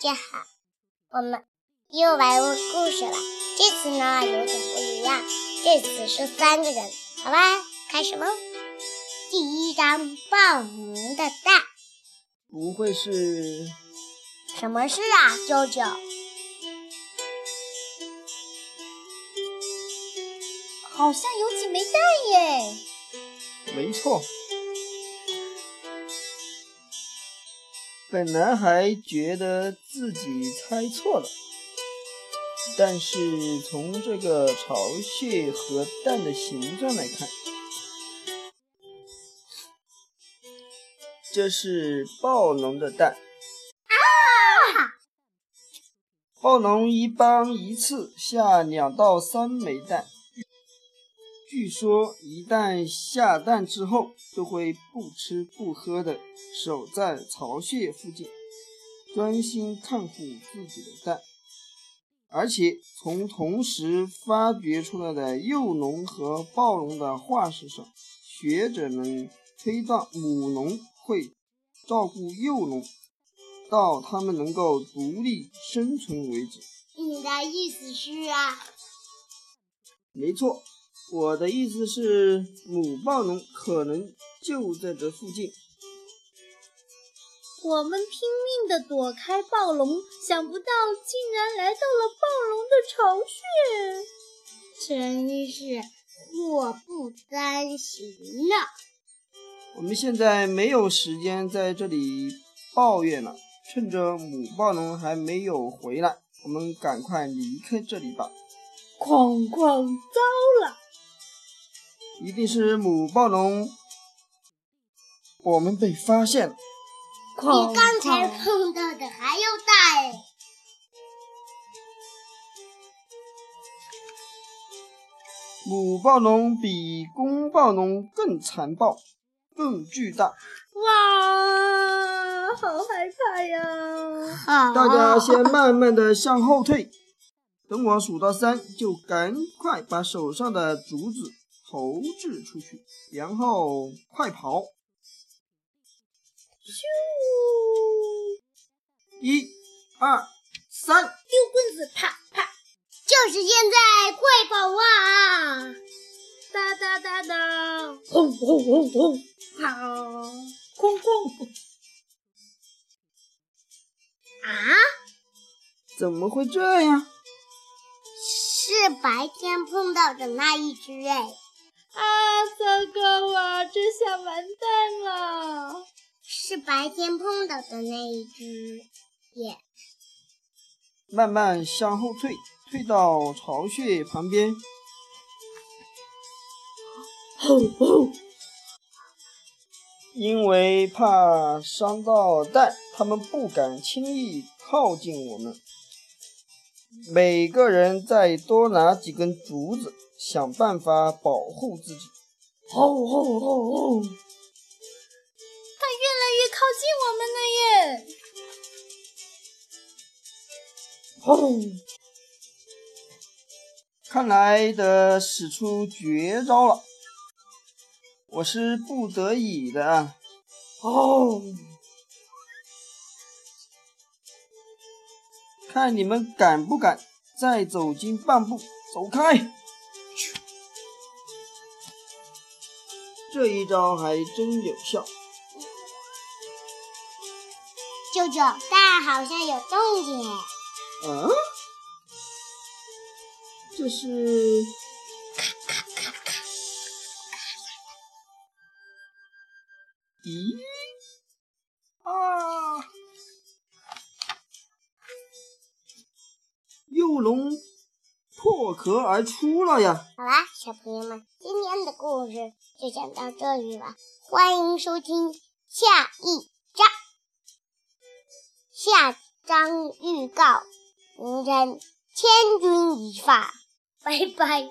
家好，我们又来问故事了。这次呢有点不一样，这次是三个人，好吧，开始喽。第一张报名的蛋，不会是？什么事啊，舅舅？好像有几枚蛋耶。没错。本来还觉得自己猜错了，但是从这个巢穴和蛋的形状来看，这是暴龙的蛋。啊！暴龙一般一次下两到三枚蛋。据说，一旦下蛋之后，就会不吃不喝的守在巢穴附近，专心看护自己的蛋。而且，从同时发掘出来的幼龙和暴龙的化石上，学者们推断母龙会照顾幼龙，到它们能够独立生存为止。你的意思是啊？没错。我的意思是，母暴龙可能就在这附近。我们拼命地躲开暴龙，想不到竟然来到了暴龙的巢穴，真是祸不单行啊！我们现在没有时间在这里抱怨了，趁着母暴龙还没有回来，我们赶快离开这里吧。哐哐，糟了！一定是母暴龙，我们被发现了。比刚才碰到的还要大哎！母暴龙比公暴龙更残暴，更巨大。哇，好害怕呀！大家先慢慢的向后退，等我数到三，就赶快把手上的竹子。投掷出去，然后快跑！咻！一、二、三，丢棍子，啪啪！就是现在，快跑啊！哒哒哒哒！轰轰轰轰！跑！哐哐！啊？怎么会这样？是白天碰到的那一只哎。是白天碰到的那一只耶。慢慢向后退，退到巢穴旁边。吼吼！因为怕伤到蛋，他们不敢轻易靠近我们。每个人再多拿几根竹子。想办法保护自己。吼吼吼吼！越靠近我们了耶！吼！看来得使出绝招了。我是不得已的。哦！看你们敢不敢再走近半步？走开！这一招还真有效。舅舅，但好像有动静。嗯？这是？咔咔咔咔！咦？啊！幼龙破壳而出了呀！好啦，小朋友们，今天的故事就讲到这里了。欢迎收听下一章，下章预告，明天千钧一发，拜拜。